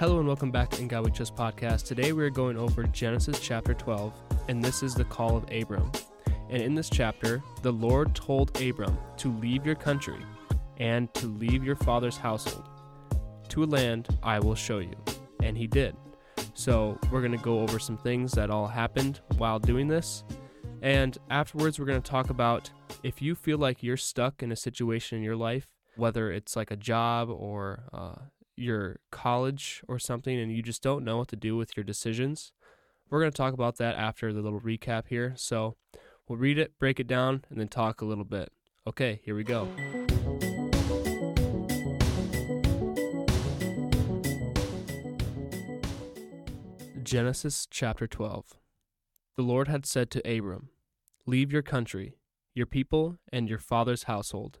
Hello and welcome back to In God We Trust podcast. Today we are going over Genesis chapter 12, and this is the call of Abram. And in this chapter, the Lord told Abram to leave your country and to leave your father's household to a land I will show you. And he did. So we're going to go over some things that all happened while doing this. And afterwards, we're going to talk about if you feel like you're stuck in a situation in your life, whether it's like a job or uh, your college or something, and you just don't know what to do with your decisions. We're going to talk about that after the little recap here. So we'll read it, break it down, and then talk a little bit. Okay, here we go. Genesis chapter 12. The Lord had said to Abram, Leave your country, your people, and your father's household,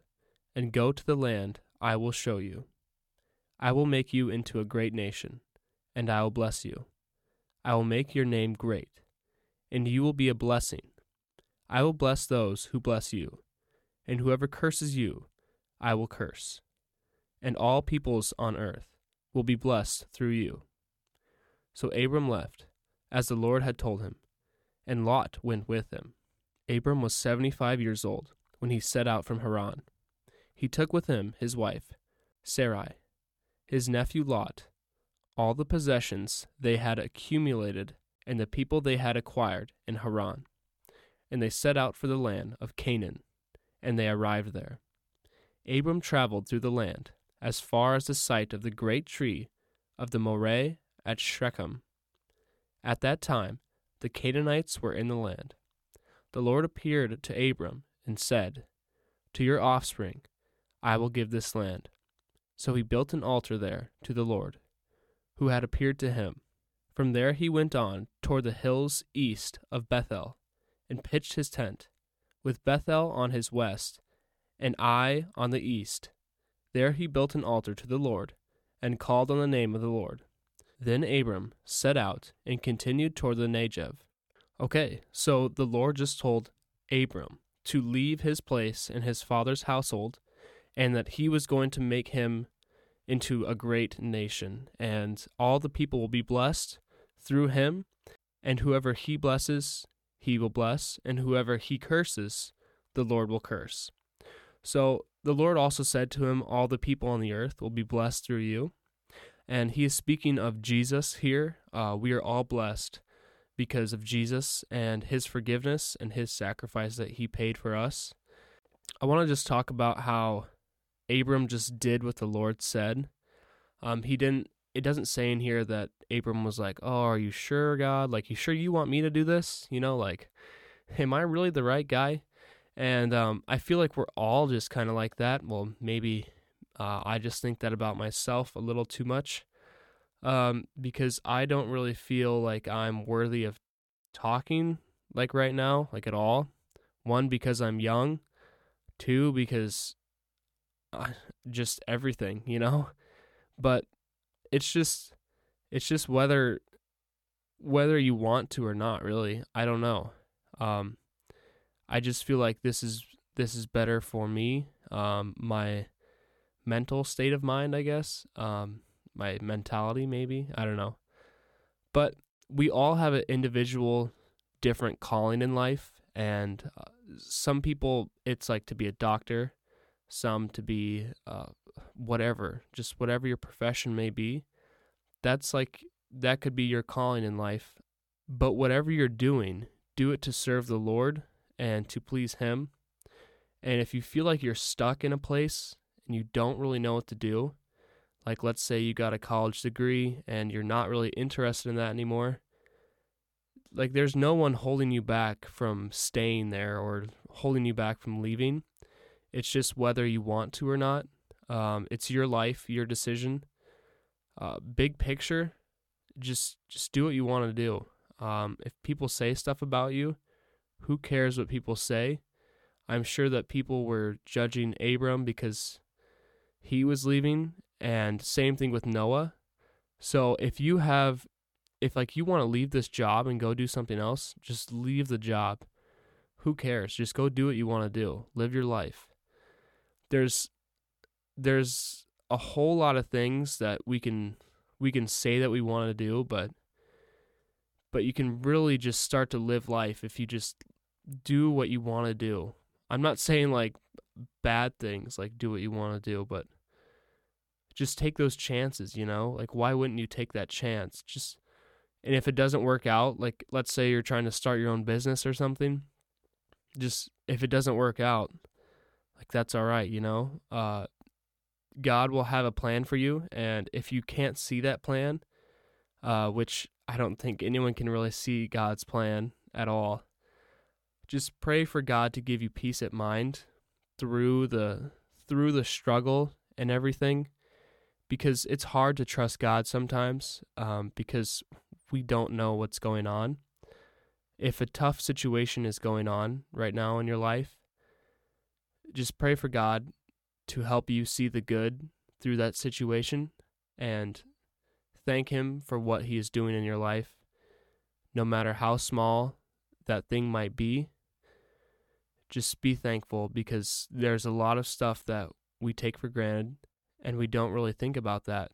and go to the land I will show you. I will make you into a great nation, and I will bless you. I will make your name great, and you will be a blessing. I will bless those who bless you, and whoever curses you, I will curse. And all peoples on earth will be blessed through you. So Abram left, as the Lord had told him, and Lot went with him. Abram was seventy five years old when he set out from Haran. He took with him his wife, Sarai, his nephew Lot, all the possessions they had accumulated, and the people they had acquired in Haran. And they set out for the land of Canaan, and they arrived there. Abram traveled through the land as far as the site of the great tree of the Moreh at Shechem. At that time, the Canaanites were in the land. The Lord appeared to Abram and said, To your offspring I will give this land. So he built an altar there to the Lord, who had appeared to him. From there he went on toward the hills east of Bethel, and pitched his tent, with Bethel on his west, and Ai on the east. There he built an altar to the Lord, and called on the name of the Lord. Then Abram set out and continued toward the Negev. Okay, so the Lord just told Abram to leave his place and his father's household, and that he was going to make him into a great nation, and all the people will be blessed through him, and whoever he blesses, he will bless, and whoever he curses, the Lord will curse. So the Lord also said to him, All the people on the earth will be blessed through you. And he is speaking of Jesus here. Uh, we are all blessed because of Jesus and his forgiveness and his sacrifice that he paid for us. I want to just talk about how Abram just did what the Lord said. Um, he didn't. It doesn't say in here that Abram was like, "Oh, are you sure, God? Like, you sure you want me to do this? You know, like, am I really the right guy?" And um, I feel like we're all just kind of like that. Well, maybe uh, I just think that about myself a little too much um, because I don't really feel like I'm worthy of talking like right now, like at all. One, because I'm young. Two, because just everything, you know? But it's just it's just whether whether you want to or not, really. I don't know. Um I just feel like this is this is better for me. Um my mental state of mind, I guess. Um, my mentality, maybe. I don't know. But we all have an individual, different calling in life. And uh, some people, it's like to be a doctor, some to be uh, whatever, just whatever your profession may be. That's like, that could be your calling in life. But whatever you're doing, do it to serve the Lord and to please Him. And if you feel like you're stuck in a place and you don't really know what to do, like let's say you got a college degree and you're not really interested in that anymore, like there's no one holding you back from staying there or holding you back from leaving. It's just whether you want to or not. Um, it's your life, your decision. Uh, big picture, just just do what you want to do. Um, if people say stuff about you, who cares what people say? I'm sure that people were judging Abram because he was leaving and same thing with Noah. So if you have if like you want to leave this job and go do something else, just leave the job. Who cares? Just go do what you want to do. Live your life. There's there's a whole lot of things that we can we can say that we want to do, but but you can really just start to live life if you just do what you want to do. I'm not saying like bad things, like do what you want to do, but just take those chances, you know? Like why wouldn't you take that chance? Just and if it doesn't work out, like let's say you're trying to start your own business or something, just if it doesn't work out, like that's all right, you know? Uh God will have a plan for you and if you can't see that plan, uh which I don't think anyone can really see God's plan at all. Just pray for God to give you peace at mind through the through the struggle and everything because it's hard to trust God sometimes um, because we don't know what's going on. If a tough situation is going on right now in your life, just pray for God to help you see the good through that situation and thank Him for what He is doing in your life, no matter how small that thing might be. Just be thankful because there's a lot of stuff that we take for granted and we don't really think about that.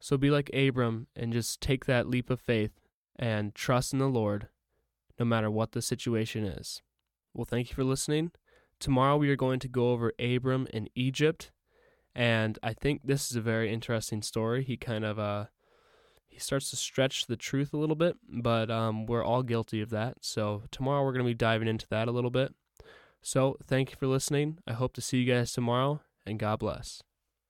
So be like Abram and just take that leap of faith and trust in the Lord no matter what the situation is. Well, thank you for listening. Tomorrow we are going to go over Abram in Egypt, and I think this is a very interesting story. He kind of uh he starts to stretch the truth a little bit, but um, we're all guilty of that. So tomorrow we're going to be diving into that a little bit. So thank you for listening. I hope to see you guys tomorrow, and God bless.